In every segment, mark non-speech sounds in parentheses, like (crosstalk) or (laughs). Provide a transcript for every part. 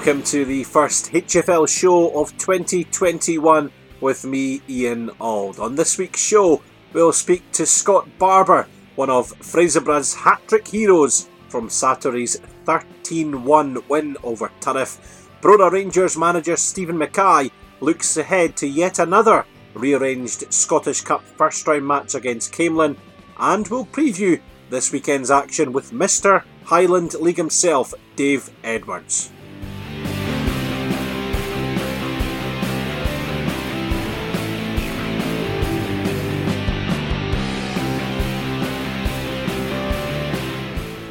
Welcome to the first HFL show of 2021 with me, Ian Auld. On this week's show, we'll speak to Scott Barber, one of Fraserburgh's hat trick heroes from Saturday's 13 1 win over Turriff. Brora Rangers manager Stephen Mackay looks ahead to yet another rearranged Scottish Cup first round match against Camelon, and we'll preview this weekend's action with Mr. Highland League himself, Dave Edwards.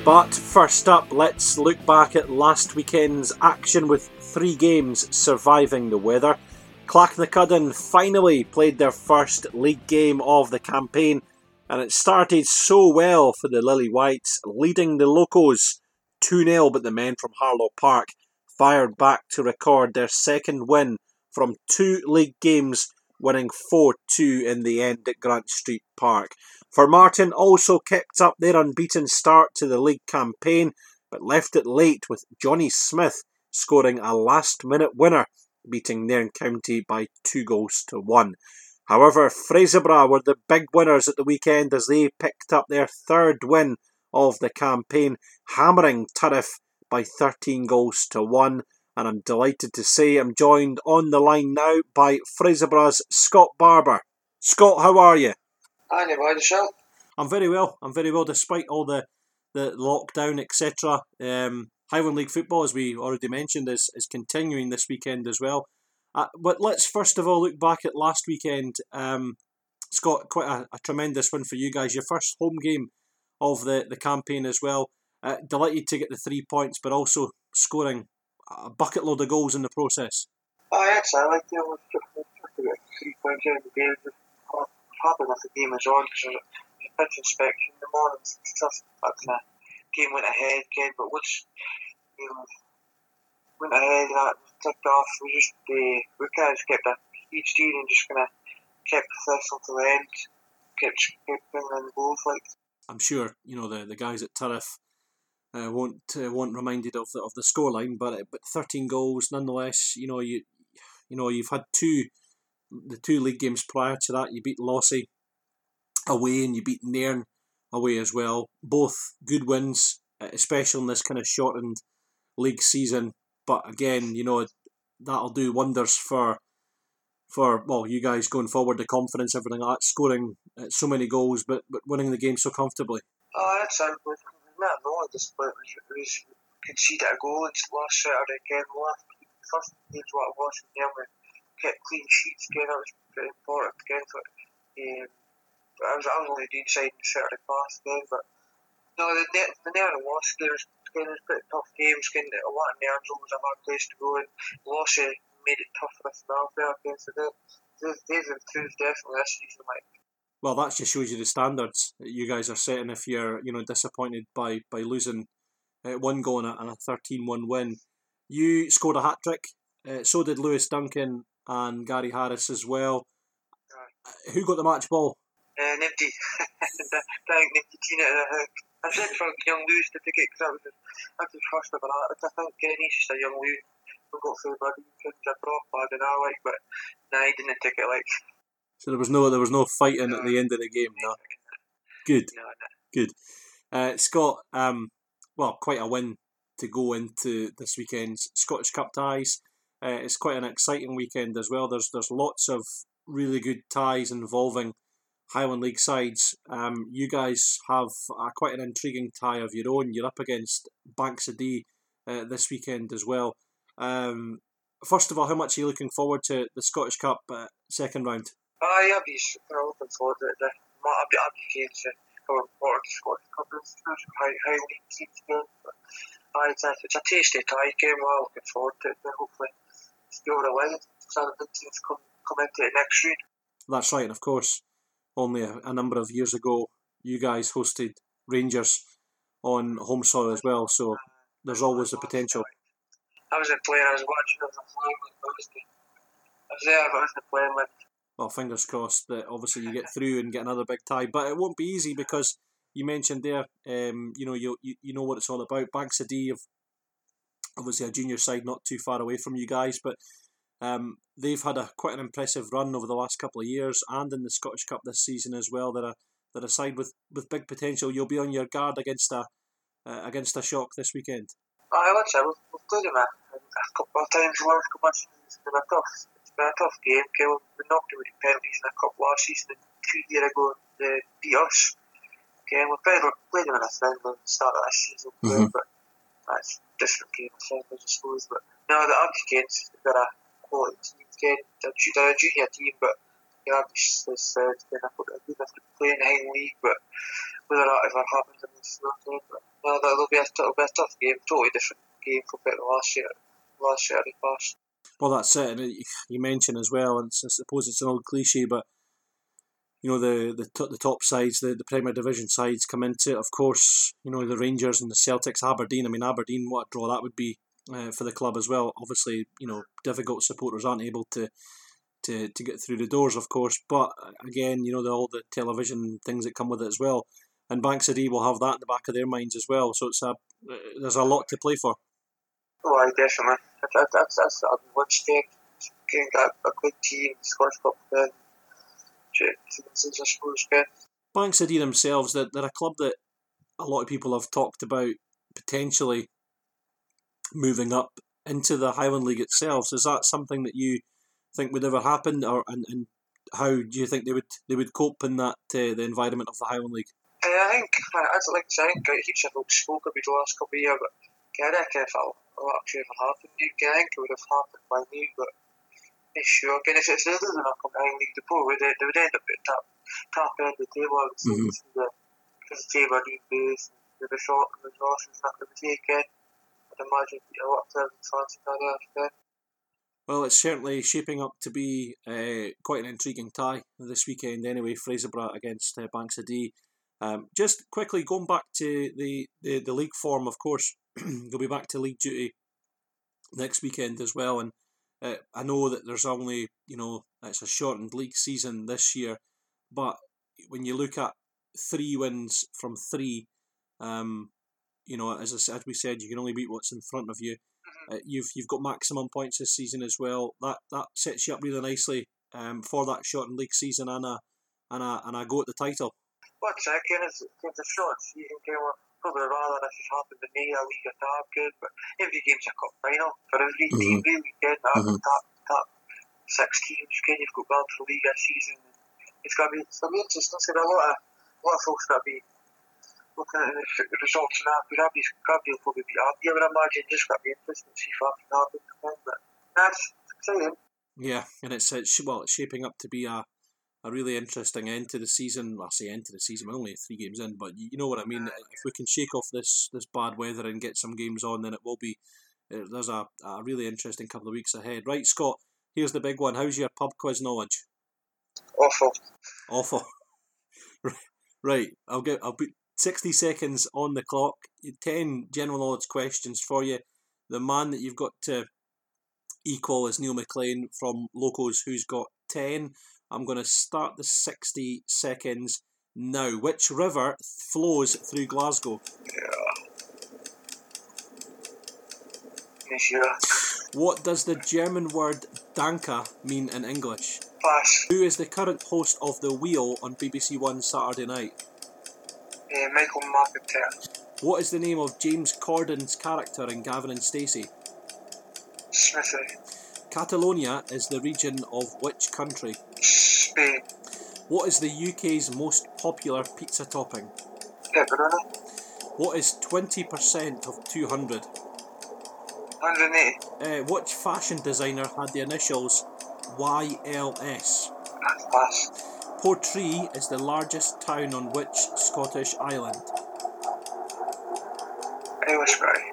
But first up, let's look back at last weekend's action with three games surviving the weather. Clachnacudden finally played their first league game of the campaign, and it started so well for the Lily Whites, leading the Locos 2 0, but the men from Harlaw Park fired back to record their second win from two league games, winning 4 2 in the end at Grant Street Park. Formartine also kept up their unbeaten start to the league campaign, but left it late with Johnny Smith scoring a last minute winner, beating Nairn County by two goals to one. However, Fraserburgh were the big winners at the weekend as they picked up their third win of the campaign, hammering Turriff by 13 goals to 1. And I'm delighted to say I'm joined on the line now by Fraserburgh's Scott Barber. Scott, how are you? Hi, the show. I'm very well. I'm very well, despite all the the lockdown, etc. Um, Highland League football, as we already mentioned, is is continuing this weekend as well. Uh, but let's first of all look back at last weekend. Um, Scott, quite a, a, tremendous win for you guys. Your first home game of the, the campaign as well. Uh, delighted to get the three points, but also scoring a bucket load of goals in the process. Oh, yes, I like the three points in the game happy with the game as well because pitch inspection in the morning stuff. That kind of game went ahead again, but once you know, went ahead that ticked off, we just uh, we kind of kept a each team and just kind of kept this until the end, kept kept bringing in goals like. I'm sure you know the the guys at Turriff. Uh, won't uh, won't reminded of the of the scoreline, but but 13 goals nonetheless. You know you you know you've had two the two league games prior to that, you beat Lossie away and you beat Nairn away as well. Both good wins, especially in this kind of shortened league season. But again, you know that'll do wonders for for well you guys going forward, the confidence, everything like that, scoring uh, so many goals, but but winning the game so comfortably. Oh, that's. We not at this point. We conceded a goal last Saturday again. Last first game what it was kept clean sheets again. That was pretty important again. But um, but I was I was only doing side and Saturday past then, but no, the net the and loss game was again was pretty tough games. Again, a lot of nerves always a hard place to go, and loss made it tough for us now. Fair again, so they they've, they've improved definitely this season. Like. Well, that just shows you the standards that you guys are setting. If you're, you know, disappointed by by losing uh, one goal and a, 13-1 win, you scored a hat trick. Uh, so did Lewis Duncan and Gary Harris as well. Uh, who got the match ball? Uh, Nifty. (laughs) Thank Nifty Tina. Uh, I said for young Lewis to take it because that was, that's his first ever artist. I think Kenny's just a young Lewis who got through bloody things a drop bad and I like, but nah, he didn't take it like. So there was no there was no fighting no. at the end of the game, no. Good, no, no. good. Uh, Scott, um, well, quite a win to go into this weekend's Scottish Cup ties. Uh, it's quite an exciting weekend as well. There's there's lots of really good ties involving Highland League sides. Um, you guys have uh, quite an intriguing tie of your own. You're up against Banks of Dee uh, this weekend as well. Um, first of all, how much are you looking forward to the Scottish Cup uh, second round? Uh, yeah, I'll be super looking forward to it. I'll be happy to how important the Scottish Cup high, high league teams game. But, it's, it's a tasty tie game. I'm looking forward to it. Hopefully, still away so the big teams come, come into it next year. That's right, and of course, only a, a, number of years ago, you guys hosted Rangers on home soil as well, so there's always a potential. I was a player, I was watching, I was playing with I was there, I wasn't playing with. Well, fingers crossed that obviously you get through and get another big tie, but it won't be easy because you mentioned there, um, you know, you, you, you know what it's all about. Banks of Dee have obviously a junior side not too far away from you guys, but um, they've had a quite an impressive run over the last couple of years, and in the Scottish Cup this season as well. They're a they're a side with, with big potential. You'll be on your guard against a uh, against a shock this weekend. Aye, like I said, we've, we've played them a, a couple of times the last couple of seasons. It's been a tough, it's been a tough game. Okay, we knocked them with penalties in a cup last season, two years ago they beat us. Okay, we've played, we've played them in a friendly the start of this season, mm-hmm. but that's different game, I I suppose. But no, the Hurricanes, they're a quality team. Okay, they're a junior team, but yeah, as I said, then I put a good enough to play in the league, but whether that ever happens in this game, but no, that'll be a, it'll be a tough game, totally different game compared to last year, last year they passed. Well, that's it, and you mentioned as well, and I suppose it's an old cliche, but you know the the, t- the top sides, the, the Premier Division sides come into it. Of course, you know the Rangers and the Celtics, Aberdeen. I mean, Aberdeen, what a draw that would be uh, for the club as well. Obviously, you know, difficult supporters aren't able to to, to get through the doors, of course. But again, you know, the, all the television things that come with it as well. And Banks Dee will have that in the back of their minds as well. So it's a there's a lot to play for. Oh, definitely. That, that's that's a one step. Getting a, a good team, Scottish Cup, then I suppose. Banks o' Dee themselves, they're, they're a club that a lot of people have talked about potentially moving up into the Highland League itself. So is that something that you think would ever happen, or and, and how do you think they would they would cope in that uh, the environment of the Highland League? Uh, I think, as like I say, I think heaps of folks spoke about the last couple of years, but I reckon if it actually ever happened, I think it would have happened by now, but it's sure. Again, if it's the other than a Highland League, the pool would, they would end up at top, top end of the table, mm-hmm. the, because the table being base, the resort, the resources that they would take in, I'd imagine a lot of players would fancy that after. Well, it's certainly shaping up to be uh, quite an intriguing tie this weekend. Anyway, Fraserburgh against uh, Banks Dee. Um, just quickly going back to the, the, the league form, of course, (clears throat) they'll be back to league duty next weekend as well. And uh, I know that there's only you know it's a shortened league season this year, but when you look at three wins from three, um, you know as I, as we said, you can only beat what's in front of you. Uh, you've you've got maximum points this season as well. That that sets you up really nicely um, for that shortened league season and a and a and a go at the title. Well, second is it's a short season game. Probably rather if it happened me, the league or top good, but every game's a cup final for every mm-hmm. team. Really good. Mm-hmm. Top top six teams. Can you've got gone for league this season? It's gonna be it's gonna be interesting. So a lot of a lot of folks that be looking at the results now, but Abby's, Abby will probably be happy. I would imagine just got to be interesting to see if Abby happens again, but that's exciting. Yeah, and it's, it's well, it's shaping up to be a a really interesting end to the season. Well, I say end to the season, we're only three games in, but you, you know what I mean. If we can shake off this this bad weather and get some games on, then it will be. Uh, there's a, a really interesting couple of weeks ahead. Right, Scott. Here's the big one. How's your pub quiz knowledge? Awful. Awful. (laughs) right. I'll get. I'll put 60 seconds on the clock, 10 general knowledge questions for you. The man that you've got to equal is Neil McLean from Locos, who's got 10. I'm going to start the 60 seconds now. Which river flows through Glasgow? Yeah. What does the German word Danke mean in English? Pass. Who is the current host of The Wheel on BBC One Saturday night? uh, Michael McIntyre. What is the name of James Corden's character in Gavin and Stacey? Smithy. Catalonia is the region of which country? Spain. What is the UK's most popular pizza topping? Pepperoni. What is 20% of 200? 180. Uh, which fashion designer had the initials YLS? Pass. Portree is the largest town on which Scottish island? Aylesbury.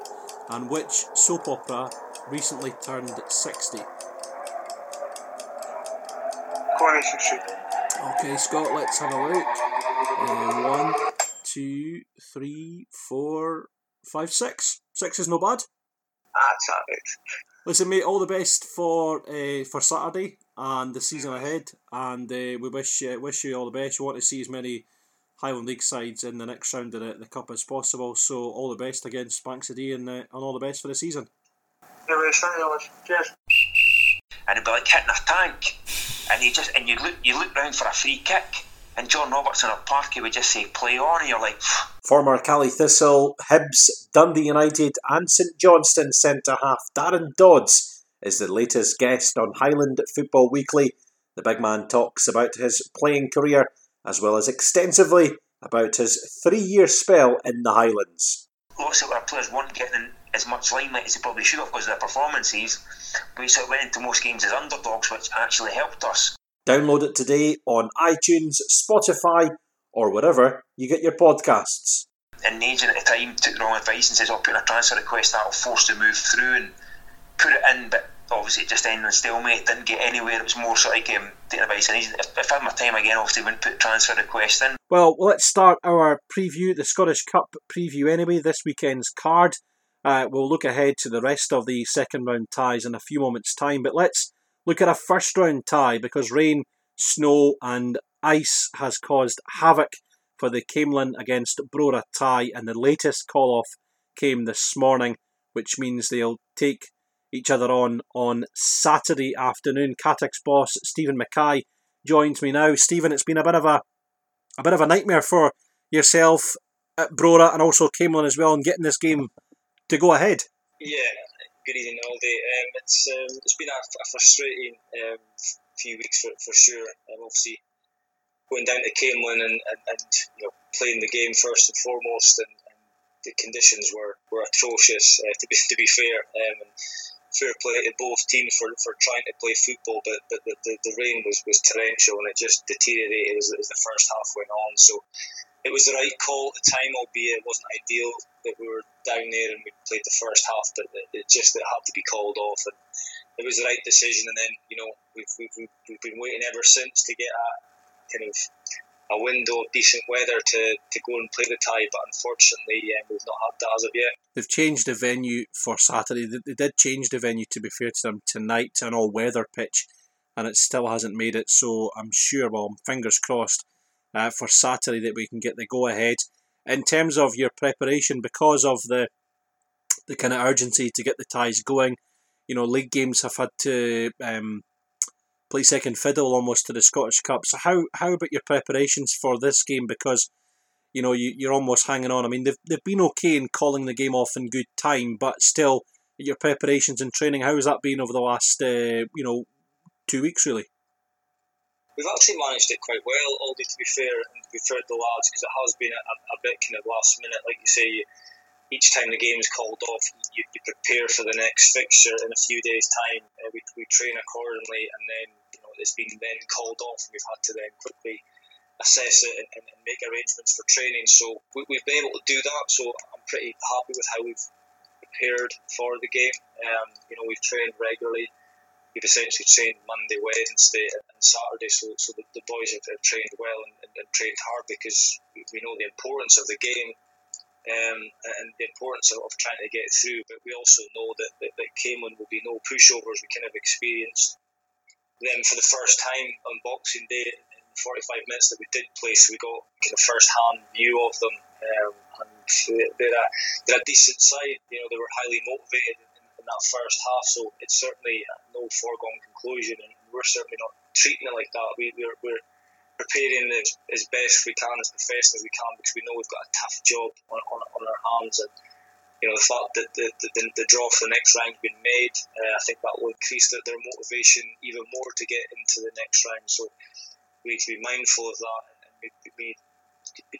And which soap opera recently turned 60? Coronation Street. Okay, Scott, let's have a look. Uh, one, two, three, four, five, six. Six is no bad. That's it. Listen, mate, all the best for uh, for Saturday and the season ahead. And uh, we wish uh, wish you all the best. We want to see as many Highland League sides in the next round of the, the Cup as possible. So all the best against Banks o' Dee and, uh, and all the best for the season. Yeah, West Ham, cheers. And it'd be like hitting a tank. And you just and you look you look round for a free kick and John Robertson or Parky would just say play on and you're like Former Caley Thistle, Hibs, Dundee United and St Johnstone centre half Darren Dodds is the latest guest on Highland Football Weekly. The big man talks about his playing career as well as extensively about his three year spell in the Highlands. Lots of our players weren't getting as much limelight as they probably should have because of their performances. We sort of went into most games as underdogs, which actually helped us. Download it today on iTunes, Spotify, or wherever you get your podcasts. And the agent at the time took the wrong advice and says, "I'll oh, put in a transfer request that'll force to move through and put it in," but obviously it just ended in stalemate. Didn't get anywhere. It was more sort of like um, taking advice. And if, if I had my time again, obviously wouldn't put transfer request in. Well, let's start our preview, the Scottish Cup preview anyway. This weekend's card. Uh, we'll look ahead to the rest of the second round ties in a few moments' time, but let's look at a first round tie because rain, snow, and ice has caused havoc for the Camelon against Brora tie, and the latest call off came this morning, which means they'll take each other on on Saturday afternoon. Cattachs boss Stephen Mackay joins me now. Stephen, it's been a bit of a a bit of a nightmare for yourself at Brora and also Camelon as well, in getting this game to go ahead. Yeah, good evening, Aldi. Um, it's um, it's been a, a frustrating um, few weeks for, for sure. Um, obviously, going down to Camelon and, and, and, you know playing the game first and foremost, and, and the conditions were, were atrocious. Uh, to be (laughs) to be fair, um, fair play to both teams for, for trying to play football, but but the, the, the rain was, was torrential and it just deteriorated as, as the first half went on. So it was the right call at the time, albeit it wasn't ideal that we were down there and we played the first half, but it, just it had to be called off, and it was the right decision. And then you know we've we've, we've been waiting ever since to get a kind of a window of decent weather to, to go and play the tie, but unfortunately um, we've not had that as of yet. They've changed the venue for Saturday. They did change the venue, to be fair to them, tonight to an all weather pitch, and it still hasn't made it. So I'm sure, well, fingers crossed uh, for Saturday that we can get the go ahead. In terms of your preparation, because of the the kind of urgency to get the ties going, you know, league games have had to um, play second fiddle almost to the Scottish Cup. So how how about your preparations for this game? Because you know you, you're almost hanging on. I mean, they've they've been okay in calling the game off in good time, but still, your preparations and training, how has that been over the last uh, you know two weeks really? We've actually managed it quite well, Aldi, to be fair, and to be fair to the lads, because it has been a, a, bit kind of last minute, like you say. Each time the game's called off, you, you prepare for the next fixture in a few days' time. Uh, we, we train accordingly, and then you know it's been then called off, and we've had to then quickly assess it and, and, and make arrangements for training. So we, have been able to do that. So I'm pretty happy with how we've prepared for the game. Um, you know, we've trained regularly we've essentially trained Monday, Wednesday, and Saturday. So, so the, the boys have, have, trained well and, and, and, trained hard because we, know the importance of the game um, and the importance of, of, trying to get through. But we also know that, that, that Camelon will be no pushovers. We kind of experienced them for the first time on Boxing Day in 45 minutes that we did play. So we got kind of first hand view of them. Um, and they're a, they're a decent side. You know, they were highly motivated that first half. So it's certainly no foregone conclusion, and we're certainly not treating it like that. We, we're, we're preparing as, as best we can, as professional as we can, because we know we've got a tough job on, on, on our hands. And you know the fact that the, the, the draw for the next round has been made, uh, I think that will increase their, their motivation even more to get into the next round. So we need to be mindful of that and be,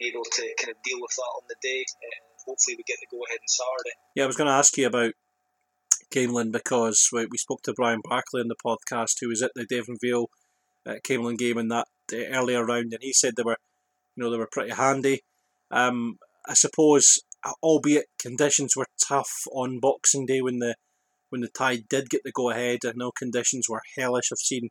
able to kind of deal with that on the day. And hopefully we get the go ahead on Saturday. Yeah, I was going to ask you about Camelon because we, we spoke to Brian Barclay in the podcast who was at the Deveronvale uh, Camelon game in that uh, earlier round and he said they were you know they were pretty handy. Um, I suppose albeit conditions were tough on Boxing Day when the when the tide did get the go ahead I know conditions were hellish. I've seen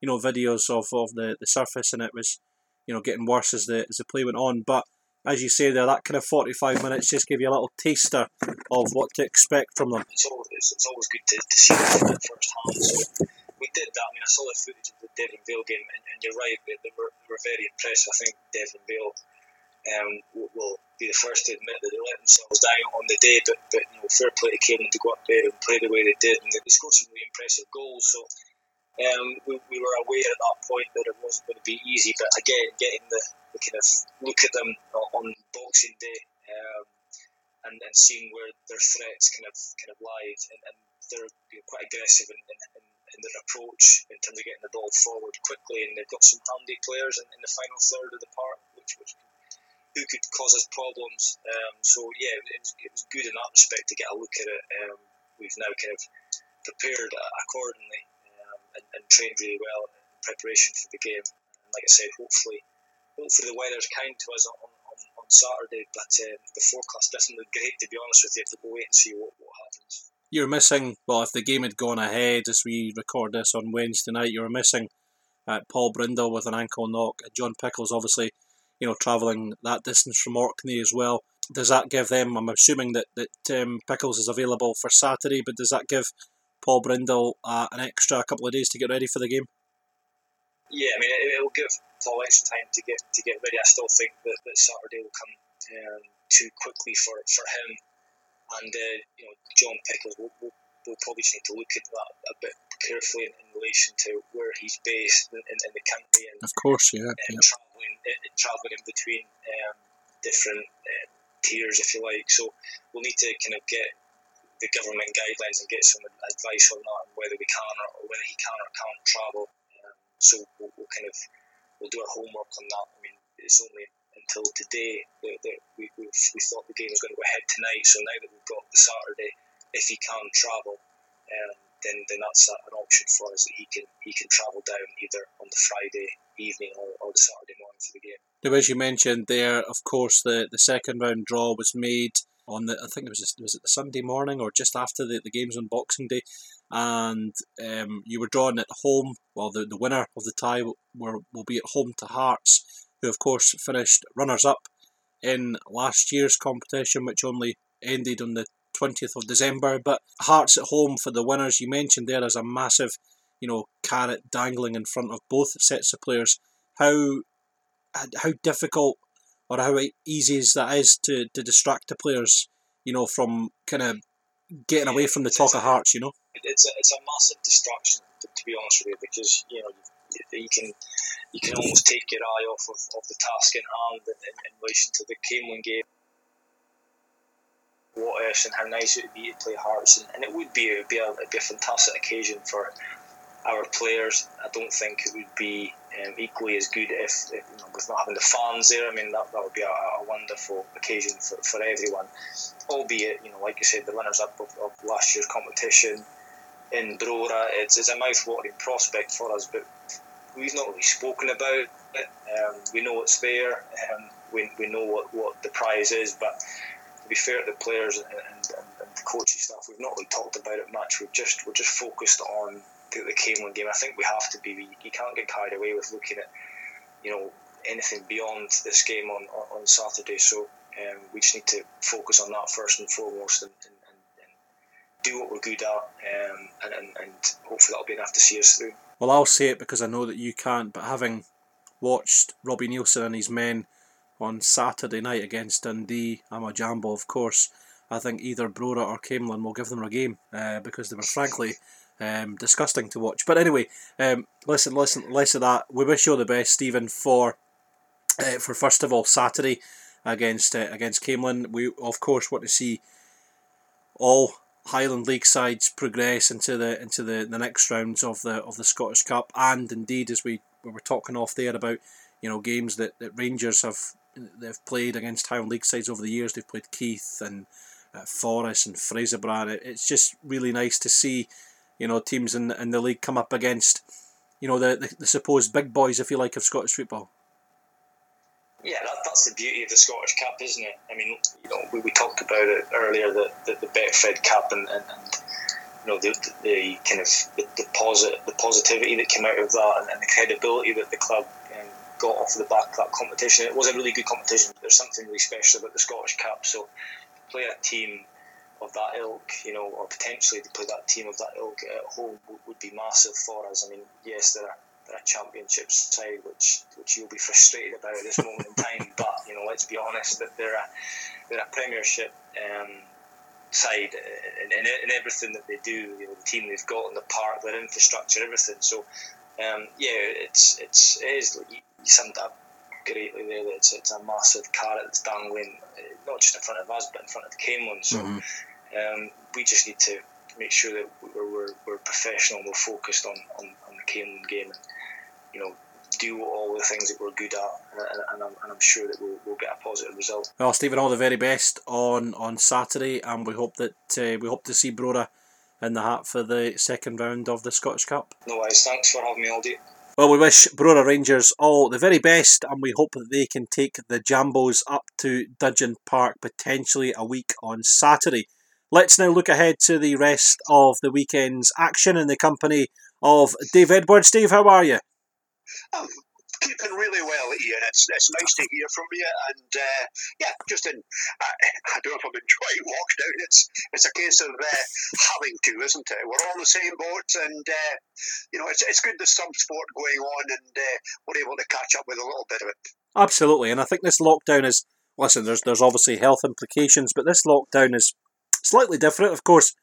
you know videos of, of the, the surface and it was you know getting worse as the as the play went on but as you say there, that kind of 45 minutes just give you a little taster of what to expect from them. It's always, it's always good to, to see first. So we did that. I mean, I saw the footage of the Deveronvale game, and, and you're right, they, were, they were very impressive. I think Deveronvale um, will, will be the first to admit that they let themselves down on the day. But, but you know, fair play to Cavan to go up there and play the way they did, and they scored some really impressive goals. So um, we, we were aware at that point that it wasn't going to be easy. But again, getting the, the kind of look at them on Boxing Day. Um, and, and seeing where their threats kind of kind of lied, and, and they're you know, quite aggressive in, in, in, their approach in terms of getting the ball forward quickly, and they've got some handy players in, in the final third of the park, which, which who could cause us problems. Um, so yeah, it was, it was good in that respect to get a look at it. Um, we've now kind of prepared accordingly um, and, and trained really well in preparation for the game. And like I said, hopefully, hopefully the weather's kind to us on, on, on Saturday, but um, the forecast doesn't look great to be honest with you. Go wait and see what, what happens. You're missing. Well, if the game had gone ahead as we record this on Wednesday night, you were missing uh, Paul Brindle with an ankle knock. and John Pickles, obviously, you know, travelling that distance from Orkney as well. Does that give them? I'm assuming that that um, Pickles is available for Saturday, but does that give Paul Brindle uh, an extra couple of days to get ready for the game? Yeah, I mean, it, will give Paul extra time to get to get ready. I still think that, that Saturday will come um, too quickly for, for him. And uh, you know, John Pickles will, will, will probably just need to look at that a bit carefully in, in relation to where he's based in, in, in the country and of course, yeah, um, yeah. traveling uh, traveling in between um, different uh, tiers, if you like. So we'll need to kind of get the government guidelines and get some advice on that, and whether we can or, or whether he can or can't travel. So we'll, we'll, kind of we'll do our homework on that. I mean, it's only until today that, that we, we we thought the game was going to go ahead tonight. So now that we've got the Saturday, if he can travel, um, then then that's an option for us that he can he can travel down either on the Friday evening or, or the Saturday morning for the game. Now, as you mentioned there, of course, the, the second round draw was made on the I think it was was it the Sunday morning or just after the, the games on Boxing Day, and um, you were drawn at home. Well, the, the winner of the tie will, will be at home to Hearts, who of course finished runners up in last year's competition, which only ended on the 20th of December. But Hearts at home for the winners, you mentioned there, is a massive, you know, carrot dangling in front of both sets of players. How how difficult or how easy is that is to, to distract the players, you know, from kind of getting away from the talk of Hearts, you know? it's a, it's a massive distraction to, to, be honest with you because you know you can you can almost take your eye off of, of the task in hand in, in, in relation to the Camelon game. What else and how nice it would be to play Hearts, and, and it would be it would be a, it'd be a fantastic occasion for our players. I don't think it would be um, equally as good if, if you know, with not having the fans there. I mean, that, that would be a, a wonderful occasion for, for everyone. Albeit, you know, like you said, the runners up of, of last year's competition in Brora. It's, it's a mouth-watering prospect for us, but we've not really spoken about it. Um, we know it's there. Um, we, we know what, what the prize is, but to be fair to the players and, and, and the coaching staff, we've not really talked about it much. We've just we're just focused on the, the Camelon game. I think we have to be. You can't get carried away with looking at you know anything beyond this game on on, on Saturday. So um, we just need to focus on that first and foremost, and, and do what we're good at, um, and, and, and hopefully that'll be enough to see us through. Well, I'll say it because I know that you can't, but having watched Robbie Neilson and his men on Saturday night against Dundee, Jambo, of course, I think either Brora or Camelon will give them a game uh, because they were frankly um, disgusting to watch. But anyway, um, listen, listen, less of that. We wish you all the best, Stephen, for uh, for first of all Saturday against uh, against Camelon. We of course want to see all Highland League sides progress into the into the, the next rounds of the of the Scottish Cup, and indeed as we, we were talking off there about you know games that, that Rangers have they've played against Highland League sides over the years. They've played Keith and uh, Forres and Fraserburgh. It, it's just really nice to see you know teams in in the league come up against you know the, the, the supposed big boys, if you like, of Scottish football. Yeah, that, that's the beauty of the Scottish Cup, isn't it? I mean, you know, we, we talked about it earlier that the, the Betfred Cup and, and, and you know the, the, kind of the, the, posit, the positivity that came out of that and, and the credibility that the club um, got off the back of that competition. It was a really good competition. There's something really special about the Scottish Cup. So play a team of that ilk, you know, or potentially to play that team of that ilk at home would, would be massive for us. I mean, yes, there are a championship side, which which you'll be frustrated about at this moment in time. (laughs) But you know, let's be honest, that they're a they're a Premiership um, side and, in, in, everything that they do. You know, the team they've got in the park, their infrastructure, everything. So um, yeah, it's it's it is. You, summed up greatly there. That it's, it's a massive carrot that's dangling, not just in front of us, but in front of the Camelon. So mm-hmm. um, we just need to make sure that we're, we're, we're professional, we're focused on, on, on the Camelon game, and you know do all the things that we're good at, and, I'm, and I'm, sure that we'll, we'll, get a positive result. Well, Stephen, all the very best on, on Saturday, and we hope that uh, we hope to see Brora in the hat for the second round of the Scottish Cup. No worries, thanks for having me all day. Well, we wish Brora Rangers all the very best, and we hope that they can take the Jambos up to Dudgeon Park potentially a week on Saturday. Let's now look ahead to the rest of the weekend's action in the company of Dave Edwards. Steve, how are you? I'm keeping really well, Ian. It's, it's nice to hear from you. And uh, yeah, just in, I, I don't know if I'm enjoying lockdown. (laughs) It's it's a case of uh, having to, isn't it? We're all the same boat, and uh, you know, it's, it's good there's some sport going on, and uh, we're able to catch up with a little bit of it. Absolutely, and I think this lockdown is. Listen, there's there's obviously health implications, but this lockdown is slightly different. Of course,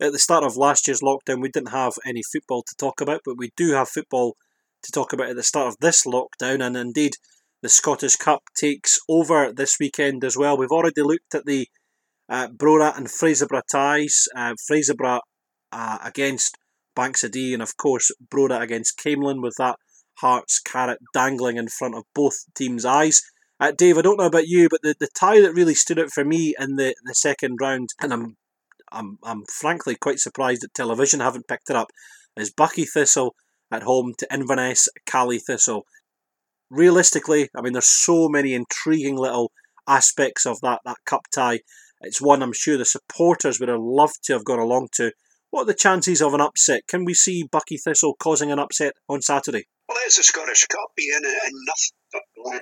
at the start of last year's lockdown, we didn't have any football to talk about, but we do have football to talk about at the start of this lockdown, and indeed the Scottish Cup takes over this weekend as well. We've already looked at the uh, Brora and Fraserburgh ties. Uh, Fraserburgh uh, against Banks of Dee, and of course Brora against Camelon with that Hearts carrot dangling in front of both teams' eyes. Uh, Dave, I don't know about you, but the, the tie that really stood out for me in the, the second round, and I'm, I'm I'm frankly quite surprised that television haven't picked it up, is Buckie Thistle at home to Inverness Caley Thistle. Realistically, I mean, there's so many intriguing little aspects of that, that cup tie. It's one I'm sure the supporters would have loved to have gone along to. What are the chances of an upset? Can we see Buckie Thistle causing an upset on Saturday? Well, it's a Scottish Cup, Ian, and nothing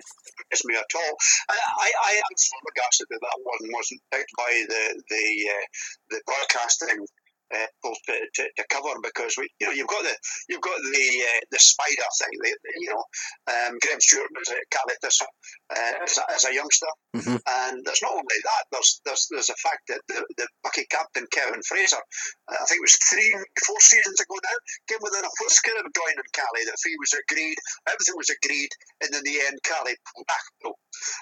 is me at all. I, I, I am flabbergasted that that one wasn't picked by the the uh, the broadcasting uh, to, to, to, cover because we, you know, you've got the you've got the uh, the spider thing. The, the, you know, um, Graham Stewart was at Caley Thistle uh, as, a, as a youngster, mm-hmm. and there's not only that. There's there's there's the fact that the, the Buckie captain Kevin Fraser, uh, I think it was three four seasons ago now, came within a footskip of joining Caley. The fee was agreed, everything was agreed, and in the end, Caley back.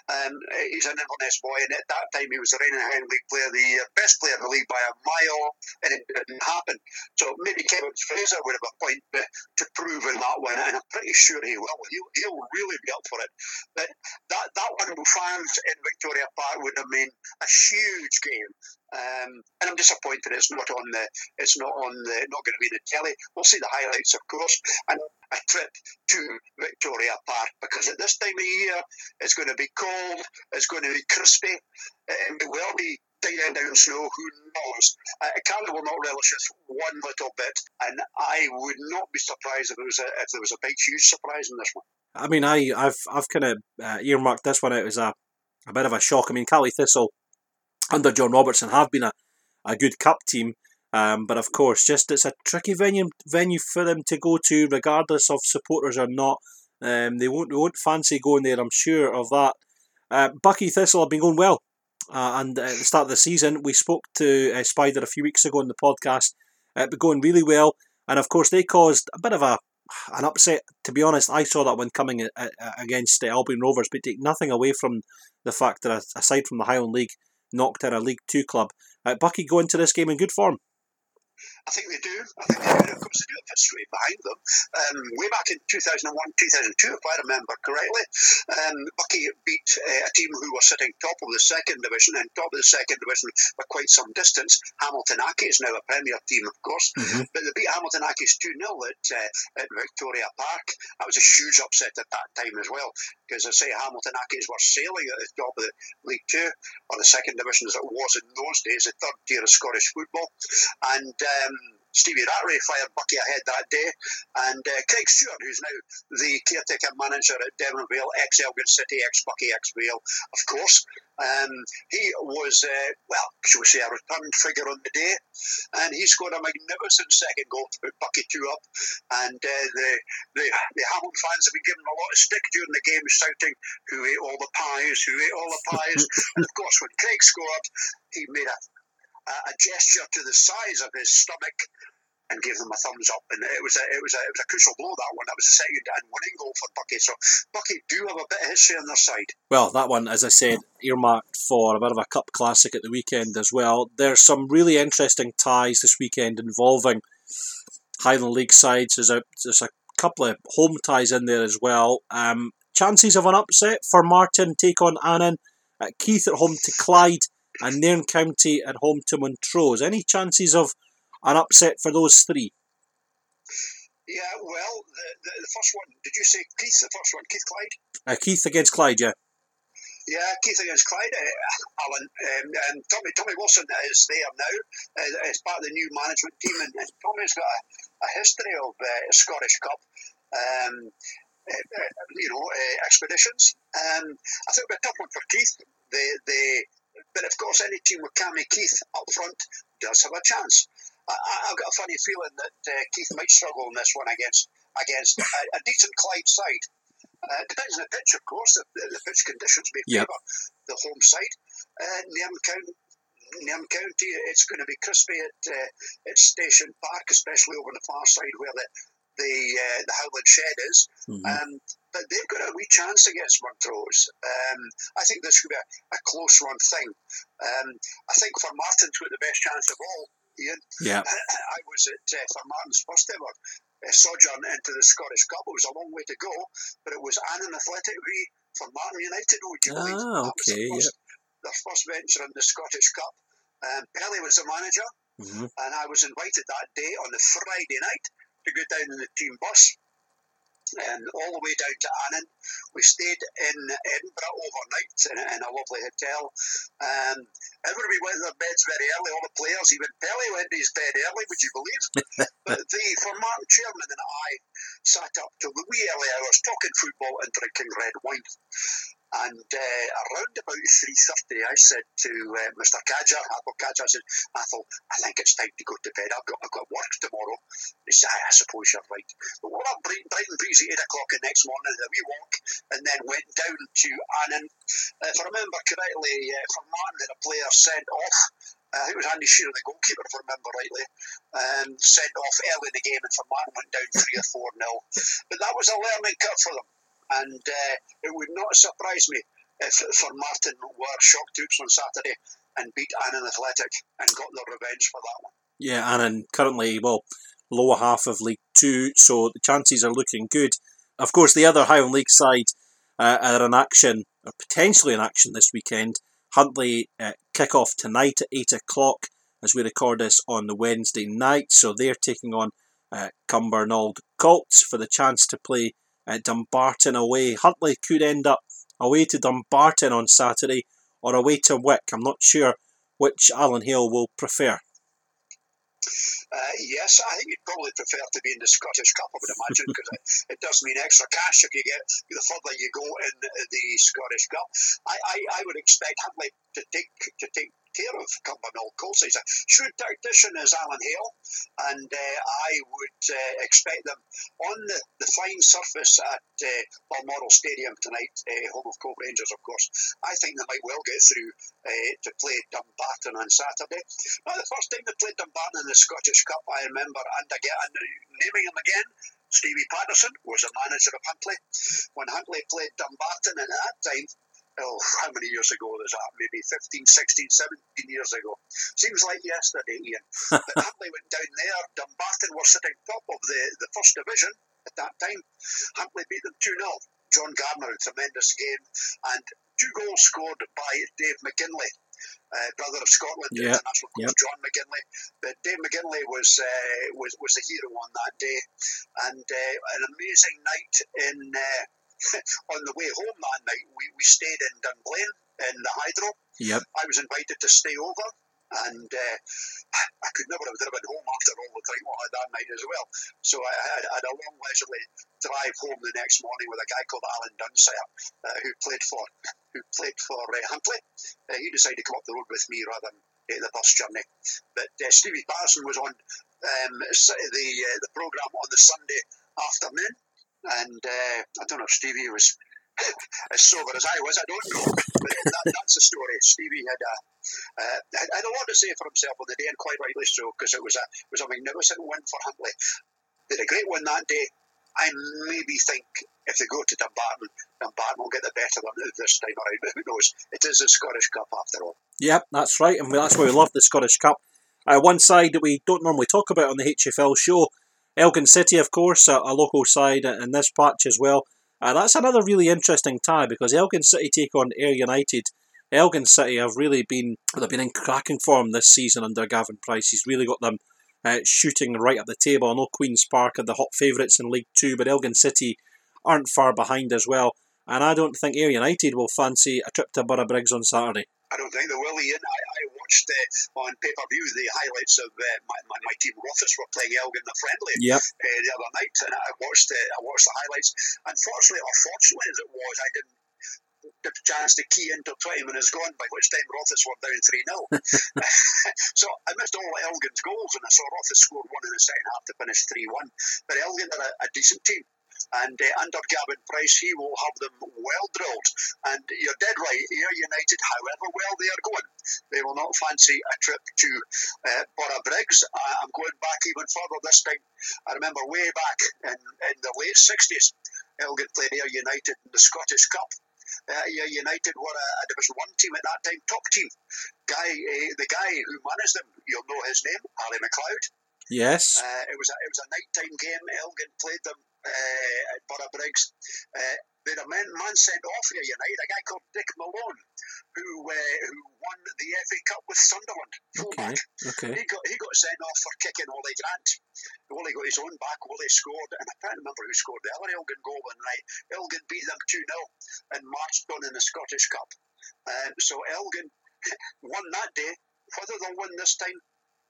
Um, he's an Inverness boy, and at that time he was the reigning League player, the uh, best player in the league by a mile, and it didn't happen. So maybe Kevin Fraser would have a point to prove in that one, and I'm pretty sure he will. He'll, he'll really be up for it. But that that one fans in Victoria Park would have been a huge game. Um, and I'm disappointed it's not on the it's not on the not going to be the telly. We'll see the highlights, of course, and a trip to Victoria Park because at this time of year it's going to be cold, it's going to be crispy, and it will be digging down snow. Who knows? Uh, will not relish this one little bit, and I would not be surprised if there was a, if there was a big, huge surprise in this one. I mean, I I've I've kind of uh, earmarked this one out as a a bit of a shock. I mean, Caley Thistle under John Robertson have been a, a good cup team. Um, but of course, just it's a tricky venue venue for them to go to, regardless of supporters or not. Um, they won't they won't fancy going there. I'm sure of that. Uh, Buckie Thistle have been going well, uh, and at the start of the season, we spoke to uh, Spider a few weeks ago in the podcast. Uh, been going really well, and of course, they caused a bit of a an upset. To be honest, I saw that one coming uh, uh, against Albion Rovers, but take nothing away from the fact that aside from the Highland League, knocked out a League Two club. Buckie go into this game in good form. I think they do. I think they do. Of course, they do have history behind them. Um, way back in 2001, 2002, if I remember correctly, um, Buckie beat uh, a team who were sitting top of the second division, and top of the second division by quite some distance. Hamilton Accies, now a Premier team, of course, mm-hmm. but they beat Hamilton Accies 2 0 at, uh, at Victoria Park. That was a huge upset at that time as well, because I say Hamilton Accies were sailing at the top of the League Two, or the second division as it was in those days, the third tier of Scottish football. And um, Stevie Rattray fired Buckie ahead that day, and uh, Craig Stewart, who's now the caretaker manager at Deveronvale, ex Elgin City, ex Buckie, ex Vale, of course. Um, he was, uh, well, should we say, a return figure on the day, and he scored a magnificent second goal to put Buckie 2 up. And uh, the, the, the Hamilton fans have been given a lot of stick during the game, shouting, Who ate all the pies? Who ate all the pies? and (laughs) of course, when Craig scored, he made a a gesture to the size of his stomach and gave them a thumbs up. And it was a, it was a, it was a crucial blow that one. That was the second and winning goal for Buckie. So Buckie do have a bit of history on their side. Well, that one, as I said, earmarked for a bit of a cup classic at the weekend as well. There's some really interesting ties this weekend involving Highland League sides. There's a there's a couple of home ties in there as well. Um, chances of an upset Formartine take on Annan. Uh, Keith at home to Clyde and Nairn County at home to Montrose. Any chances of an upset for those three? Yeah, well, the, the, the first one, did you say Keith, the first one, Keith Clyde? Uh, Keith against Clyde, yeah. Yeah, Keith against Clyde, uh, Alan. Um, and Tommy Tommy Wilson is there now uh, as part of the new management team, and, and Tommy's got a, a history of uh, Scottish Cup. Um, you know, uh, expeditions. Um, I think it'll be a tough one for Keith. They, they, but of course, any team with Cammy Keith up front does have a chance. I, have got a funny feeling that uh, Keith might struggle in this one against against a, a decent Clyde side. Uh, it depends on the pitch, of course. The, the pitch conditions may yep. favour the home side. Uh, Nairn County, Nairn County, it's going to be crispy at uh, at Station Park, especially over on the far side where the the uh, the Howland Shed is. Mm-hmm. Um, but they've got a wee chance against Montrose. Um, I think this could be a, a close run thing. Um, I think Formartine to have the best chance of all, Ian. Yeah. (laughs) I was at uh, Formartine's first ever uh, sojourn into the Scottish Cup. It was a long way to go, but it was an Athletic v Formartine United. Would you believe? Ah, okay. Their first, yeah. their first venture in the Scottish Cup. Um, Pelly was the manager, mm-hmm. and I was invited that day on the Friday night to go down in the team bus and all the way down to Annan. We stayed in Edinburgh overnight in, in a lovely hotel. Um, everybody went to their beds very early, all the players, even Pelly went to his bed early, would you believe? (laughs) but the, Formartine Chairman and I sat up till the wee early hours talking football and drinking red wine. And uh, around about 3.30, I said to uh, Mr. Kadja, Athol Kadja, I said, Athol, I think it's time to go to bed. I've got, I've got work tomorrow. He said, I, suppose you're right. But we're up bright, bright and breezy 8 o'clock the next morning, a wee walk, and then went down to Annan. If I remember correctly, uh, Formartine had a player sent off I think it was Andy Shearer, the goalkeeper, if I remember rightly, um, sent off early in the game, and Formartine went down 3 or 4 nil. But that was a learning curve for them and uh, it would not surprise me if Formartine were shock troops on Saturday and beat Annan Athletic and got their revenge for that one. Yeah, Annan currently, well, lower half of League Two, so the chances are looking good. Of course, the other Highland League side uh, are in action, or potentially in action this weekend. Huntly uh, kick off tonight at 8 o'clock as we record this on the Wednesday night, so they're taking on uh, Cumbernauld Colts for the chance to play at Dumbarton away. Huntly could end up away to Dumbarton on Saturday or away to Wick. I'm not sure which Alan Hale will prefer. Uh, yes, I think you'd probably prefer to be in the Scottish Cup, I would imagine, because it, (laughs) it, does mean extra cash if you get the further you go in the Scottish Cup. I, I, I would expect Huntly to take to take care of Cumbernauld Colts. He's a shrewd tactician as Alan Hale, and uh, I would uh, expect them on the, the fine surface at uh, Balmoral Stadium tonight, uh, home of Cove Rangers, of course. I think they might well get through uh, to play Dumbarton on Saturday. Now, the first time they played Dumbarton in the Scottish Cup, I remember, and again, and naming him again, Stevie Paterson was a manager of Huntly. When Huntly played Dumbarton, and at that time, oh, how many years ago was that? Maybe 15, 16, 17 years ago. Seems like yesterday, Ian. (laughs) but Huntly went down there. Dumbarton were sitting top of the, the first division at that time. Huntly beat them 2 0. John Gardner, a tremendous game, and two goals scored by Dave McGinley. Uh, brother of Scotland, yep. international coach yep. John McGinley. But Dave McGinley was uh, was was the hero on that day, and uh, an amazing night in uh, (laughs) on the way home that night, we, we stayed in Dunblane in the Hydro. Yep. I was invited to stay over. And uh, I could never have driven home after all the time I had that night as well. So I had, I had a long leisurely drive home the next morning with a guy called Alan Dunsire, uh, who played for (laughs) who played for uh, Huntly. Uh, he decided to come up the road with me rather than the bus journey. But uh, Stevie Paterson was on um, the uh, the program on the Sunday afternoon, and I don't know if Stevie was as sober as I was. I don't know, but that, that's the story. Stevie had a uh, had a lot to say for himself on the day, and quite rightly so, because it was a was a magnificent win for Huntly. They had a great win that day. I maybe think if they go to Dumbarton, Dumbarton will get the better of them this time around. But who knows? It is the Scottish Cup after all. Yep, that's right, and that's why we love the Scottish Cup. Uh, one side that we don't normally talk about on the HFL show, Elgin City, of course, a, a local side in this patch as well. Uh, that's another really interesting tie because Elgin City take on Ayr United. Elgin City have really been they've been in cracking form this season under Gavin Price. He's really got them uh, shooting right up the table. I know Queens Park are the hot favourites in League Two, but Elgin City aren't far behind as well. And I don't think Ayr United will fancy a trip to Borough Briggs on Saturday. I don't think they will, Ian. I watched uh, on pay per view the highlights of uh, my, my, my, team Rothes were playing Elgin the friendly yep. uh, the other night, and I watched uh, I watched the highlights. Unfortunately, or fortunately as it was, I didn't get a chance to key into time and is gone, by which time Rothes were down 3 0. (laughs) (laughs) so I missed all Elgin's goals and I saw Rothes score one in the second half to finish 3 1. But Elgin are a, a decent team. And uh, under Gavin Price, he will have them well drilled. And you're dead right, Ayr United, however well they are going, they will not fancy a trip to uh, Borough Briggs. I'm going back even further this time. I remember way back in, in the late 60s, Elgin played Ayr United in the Scottish Cup. Uh, United were a, a, Division One team at that time, top team. Guy, uh, the guy who managed them, you'll know his name, Ally McLeod. Yes. Uh, it was a, it was a nighttime game. Elgin played them uh, at Borough Briggs. Uh, they had a man, man sent off here United, a guy called Dick Malone, who uh, who won the FA Cup with Sunderland. Okay. okay. He got he got sent off for kicking Ollie Grant. Ollie got his own back. Ollie scored, and I can't remember who scored the other Elgin goal one night. Elgin beat them two 0 and marched on in the Scottish Cup. Um, so Elgin (laughs) won that day. Whether they'll win this time,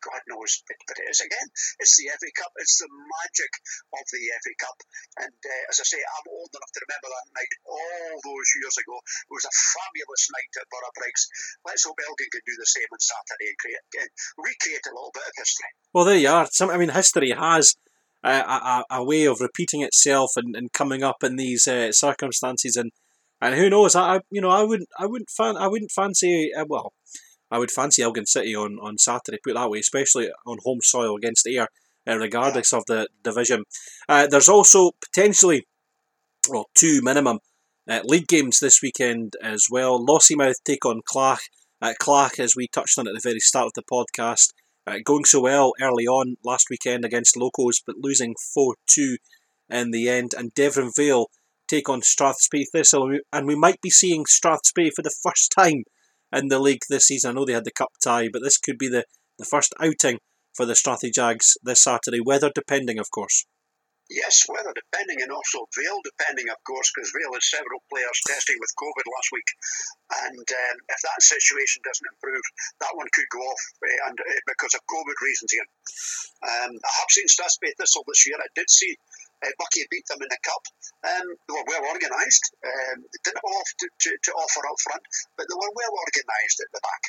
God knows, but, but it is again. It's the FA Cup. It's the magic of the FA Cup. And uh, as I say, I'm old enough to remember that night all those years ago. It was a fabulous night at Borough Briggs. Let's hope Elgin can do the same on Saturday and create, recreate a little bit of history. Well, there you are. Some, I mean, history has. a, a, way of repeating itself and, and coming up in these uh, circumstances, and and who knows? I, you know I wouldn't I wouldn't fan I wouldn't fancy uh, well I would fancy Elgin City on, on Saturday, put that way, especially on home soil against Ayr, uh, regardless of the division. Uh, there's also potentially, well, two minimum uh, league games this weekend as well. Lossiemouth take on Clach. Uh, Clach, as we touched on at the very start of the podcast, uh, going so well early on last weekend against Locos, but losing 4 2 in the end. And Deveronvale take on Strathspey Thistle, and we might be seeing Strathspey for the first time in the league this season. I know they had the cup tie, but this could be the, the first outing for the Strathy Jags this Saturday, weather depending, of course. Yes, weather depending, and also Vale depending, of course, because Vale has several players testing with COVID last week. And um, if that situation doesn't improve, that one could go off uh, and, uh, because of COVID reasons here. Um, I have seen Strathspey Thistle this year. I did see uh, Buckie beat them in the cup. Um, they were well organised. Um, they didn't have to, to, to, offer up front, but they were well organised at the back.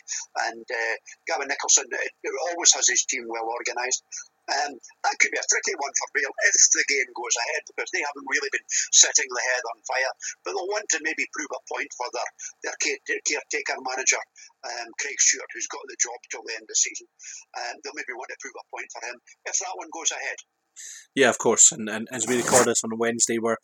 And uh, Gavin Nicholson uh, always has his team well organised. Um, that could be a tricky one for Vale if the game goes ahead because they haven't really been setting the head on fire. But they'll want to maybe prove a point for their, their caretaker manager, um, Craig Stewart, who's got the job till the end of the season. Um, they'll maybe want to prove a point for him if that one goes ahead. Yeah, of course. And, and as we record this on Wednesday, we're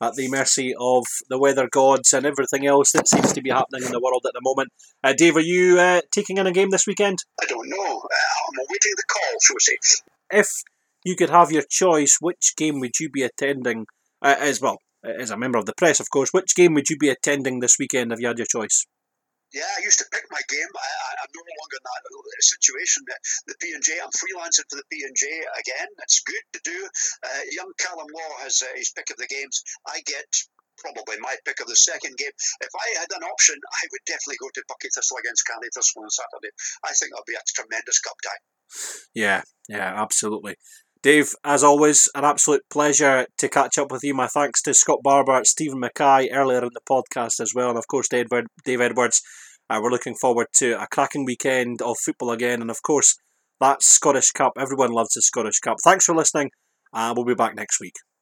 at the mercy of the weather gods and everything else that seems to be happening in the world at the moment. Uh, Dave, are you uh, taking in a game this weekend? I don't know. Uh, I'm awaiting the call, so say. If you could have your choice, which game would you be attending uh, as well? As a member of the press, of course, which game would you be attending this weekend if you had your choice? Yeah, I used to pick my game. I, am no longer in that situation. The P and J, I'm freelancing for the P and J again. It's good to do. Uh, young Callum Law has uh, his pick of the games. I get probably my pick of the second game. If I had an option, I would definitely go to Buckie Thistle against Caley Thistle on Saturday. I think that'll be a tremendous cup tie. Yeah, yeah, absolutely. Dave, as always, an absolute pleasure to catch up with you. My thanks to Scott Barber, Stephen Mackay earlier in the podcast as well, and of course Dave, Edwards. Uh, we're looking forward to a cracking weekend of football again, and of course that Scottish Cup. Everyone loves the Scottish Cup. Thanks for listening, and uh, we'll be back next week.